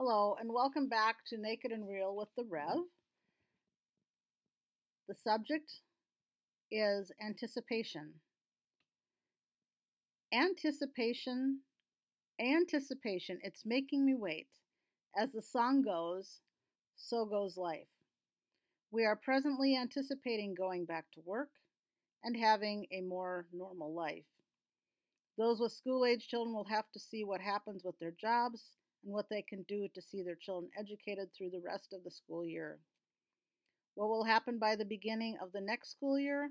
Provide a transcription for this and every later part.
Hello, and welcome back to Naked and Real with the mm-hmm. Rev. The subject is anticipation. Anticipation, anticipation, it's making me wait. As the song goes, so goes life. We are presently anticipating going back to work and having a more normal life. Those with school age children will have to see what happens with their jobs and what they can do to see their children educated through the rest of the school year. What will happen by the beginning of the next school year?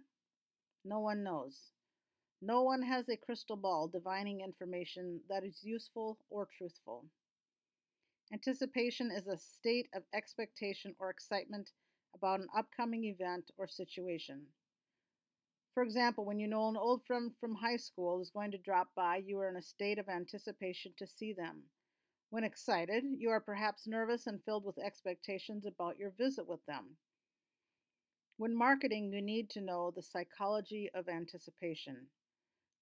No one knows. No one has a crystal ball divining information that is useful or truthful. Anticipation is a state of expectation or excitement about an upcoming event or situation. For example, when you know an old friend from high school is going to drop by, you are in a state of anticipation to see them. When excited, you are perhaps nervous and filled with expectations about your visit with them. When marketing, you need to know the psychology of anticipation.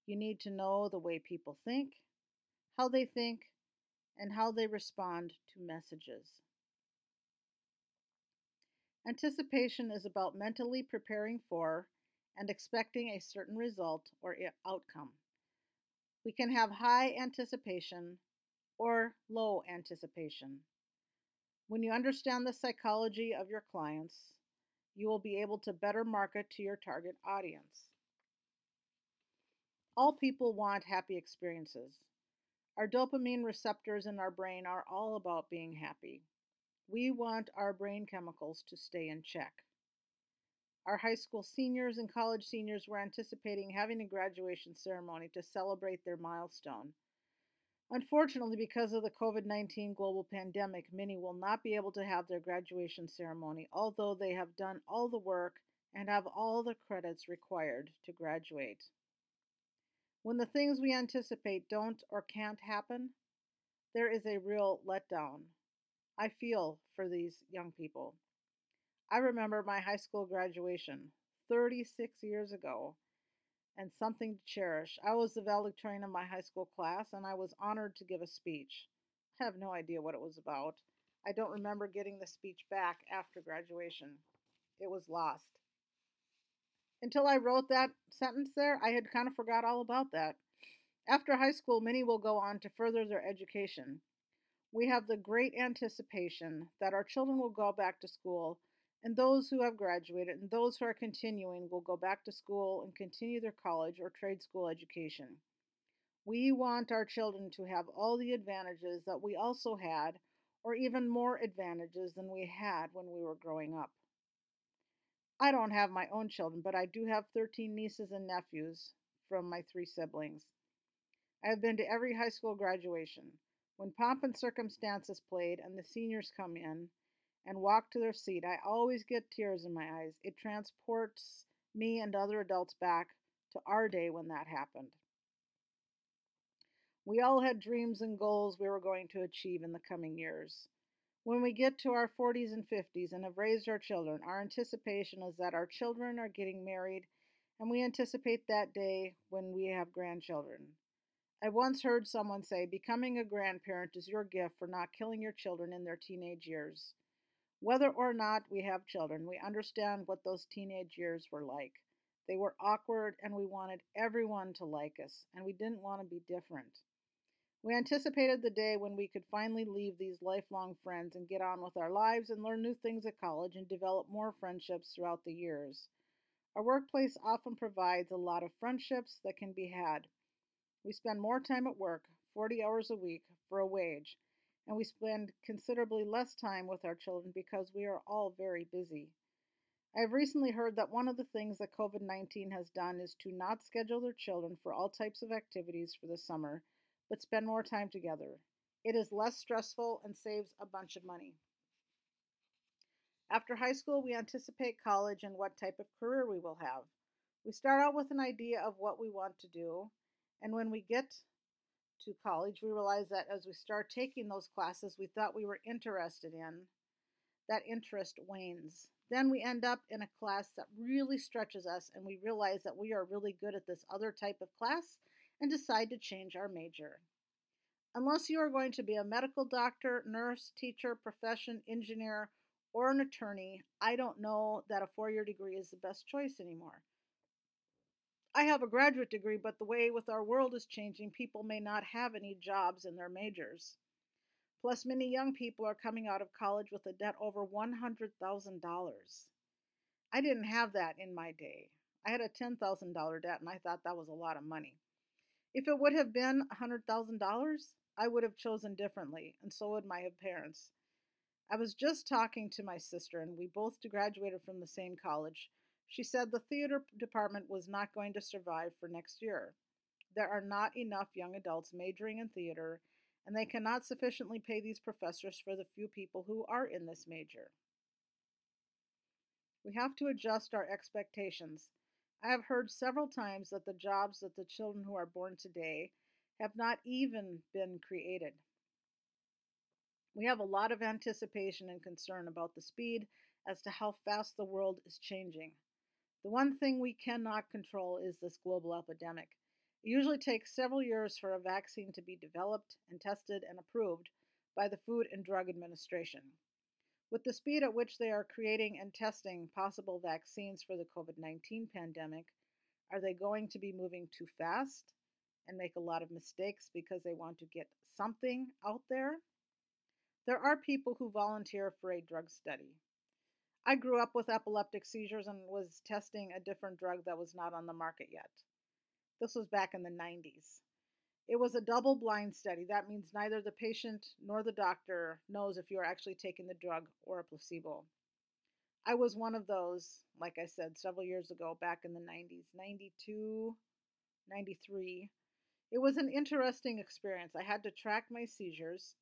You need to know the way people think, how they think, and how they respond to messages. Anticipation is about mentally preparing for and expecting a certain result or outcome. We can have high anticipation or low anticipation. When you understand the psychology of your clients, you will be able to better market to your target audience. All people want happy experiences. Our dopamine receptors in our brain are all about being happy. We want our brain chemicals to stay in check. Our high school seniors and college seniors were anticipating having a graduation ceremony to celebrate their milestone. Unfortunately, because of the COVID 19 global pandemic, many will not be able to have their graduation ceremony, although they have done all the work and have all the credits required to graduate. When the things we anticipate don't or can't happen, there is a real letdown. I feel for these young people. I remember my high school graduation 36 years ago and something to cherish. I was the valedictorian of my high school class, and I was honored to give a speech. I have no idea what it was about. I don't remember getting the speech back after graduation. It was lost. Until I wrote that sentence there, I had kind of forgot all about that. After high school, many will go on to further their education. We have the great anticipation that our children will go back to school and those who have graduated and those who are continuing will go back to school and continue their college or trade school education. We want our children to have all the advantages that we also had, or even more advantages than we had when we were growing up. I don't have my own children, but I do have 13 nieces and nephews from my three siblings. I have been to every high school graduation. When pomp and circumstances played and the seniors come in, and walk to their seat, I always get tears in my eyes. It transports me and other adults back to our day when that happened. We all had dreams and goals we were going to achieve in the coming years. When we get to our 40s and 50s and have raised our children, our anticipation is that our children are getting married, and we anticipate that day when we have grandchildren. I once heard someone say, Becoming a grandparent is your gift for not killing your children in their teenage years. Whether or not we have children, we understand what those teenage years were like. They were awkward, and we wanted everyone to like us, and we didn't want to be different. We anticipated the day when we could finally leave these lifelong friends and get on with our lives and learn new things at college and develop more friendships throughout the years. Our workplace often provides a lot of friendships that can be had. We spend more time at work, 40 hours a week, for a wage, and we spend considerably less time with our children because we are all very busy. I have recently heard that one of the things that COVID 19 has done is to not schedule their children for all types of activities for the summer, but spend more time together. It is less stressful and saves a bunch of money. After high school, we anticipate college and what type of career we will have. We start out with an idea of what we want to do, and when we get to college, we realized that as we start taking those classes we thought we were interested in, that interest wanes. Then we end up in a class that really stretches us, and we realize that we are really good at this other type of class and decide to change our major. Unless you are going to be a medical doctor, nurse, teacher, profession, engineer, or an attorney, I don't know that a four year degree is the best choice anymore. I have a graduate degree, but the way with our world is changing, people may not have any jobs in their majors. Plus, many young people are coming out of college with a debt over $100,000. I didn't have that in my day. I had a $10,000 debt and I thought that was a lot of money. If it would have been $100,000, I would have chosen differently, and so would my parents. I was just talking to my sister, and we both graduated from the same college. She said the theater department was not going to survive for next year. There are not enough young adults majoring in theater, and they cannot sufficiently pay these professors for the few people who are in this major. We have to adjust our expectations. I have heard several times that the jobs that the children who are born today have not even been created. We have a lot of anticipation and concern about the speed as to how fast the world is changing. The one thing we cannot control is this global epidemic. It usually takes several years for a vaccine to be developed and tested and approved by the Food and Drug Administration. With the speed at which they are creating and testing possible vaccines for the COVID 19 pandemic, are they going to be moving too fast and make a lot of mistakes because they want to get something out there? There are people who volunteer for a drug study. I grew up with epileptic seizures and was testing a different drug that was not on the market yet. This was back in the 90s. It was a double blind study. That means neither the patient nor the doctor knows if you are actually taking the drug or a placebo. I was one of those, like I said, several years ago, back in the 90s, 92, 93. It was an interesting experience. I had to track my seizures.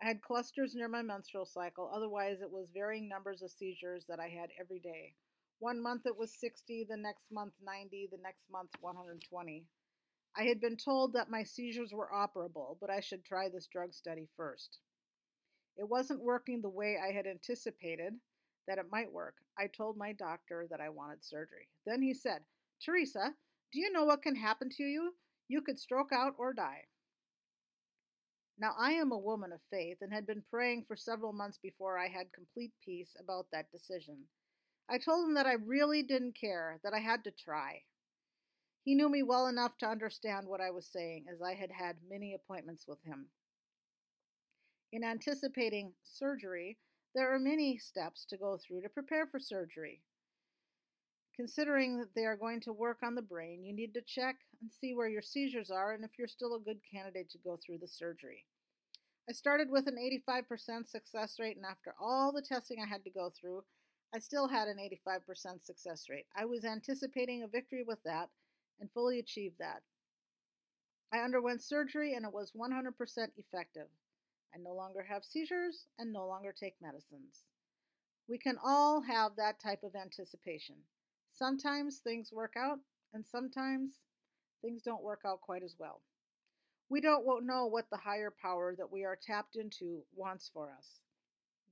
I had clusters near my menstrual cycle. Otherwise, it was varying numbers of seizures that I had every day. One month it was 60, the next month 90, the next month 120. I had been told that my seizures were operable, but I should try this drug study first. It wasn't working the way I had anticipated that it might work. I told my doctor that I wanted surgery. Then he said, Teresa, do you know what can happen to you? You could stroke out or die. Now, I am a woman of faith and had been praying for several months before I had complete peace about that decision. I told him that I really didn't care, that I had to try. He knew me well enough to understand what I was saying, as I had had many appointments with him. In anticipating surgery, there are many steps to go through to prepare for surgery. Considering that they are going to work on the brain, you need to check and see where your seizures are and if you're still a good candidate to go through the surgery. I started with an 85% success rate, and after all the testing I had to go through, I still had an 85% success rate. I was anticipating a victory with that and fully achieved that. I underwent surgery and it was 100% effective. I no longer have seizures and no longer take medicines. We can all have that type of anticipation. Sometimes things work out, and sometimes things don't work out quite as well. We don't know what the higher power that we are tapped into wants for us.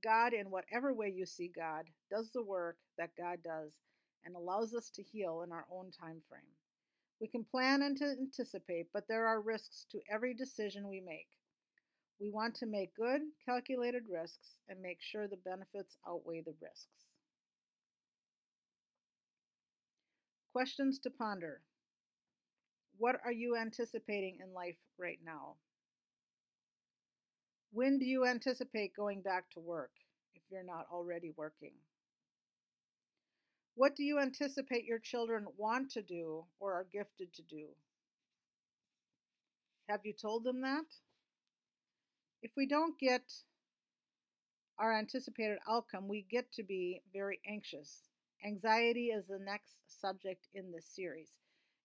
God, in whatever way you see God, does the work that God does and allows us to heal in our own time frame. We can plan and to anticipate, but there are risks to every decision we make. We want to make good, calculated risks and make sure the benefits outweigh the risks. Questions to ponder. What are you anticipating in life right now? When do you anticipate going back to work if you're not already working? What do you anticipate your children want to do or are gifted to do? Have you told them that? If we don't get our anticipated outcome, we get to be very anxious. Anxiety is the next subject in this series.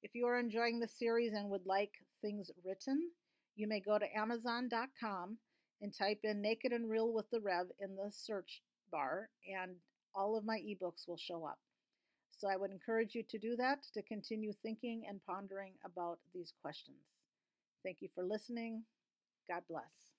If you are enjoying the series and would like things written, you may go to Amazon.com and type in Naked and Real with the Rev in the search bar, and all of my ebooks will show up. So I would encourage you to do that to continue thinking and pondering about these questions. Thank you for listening. God bless.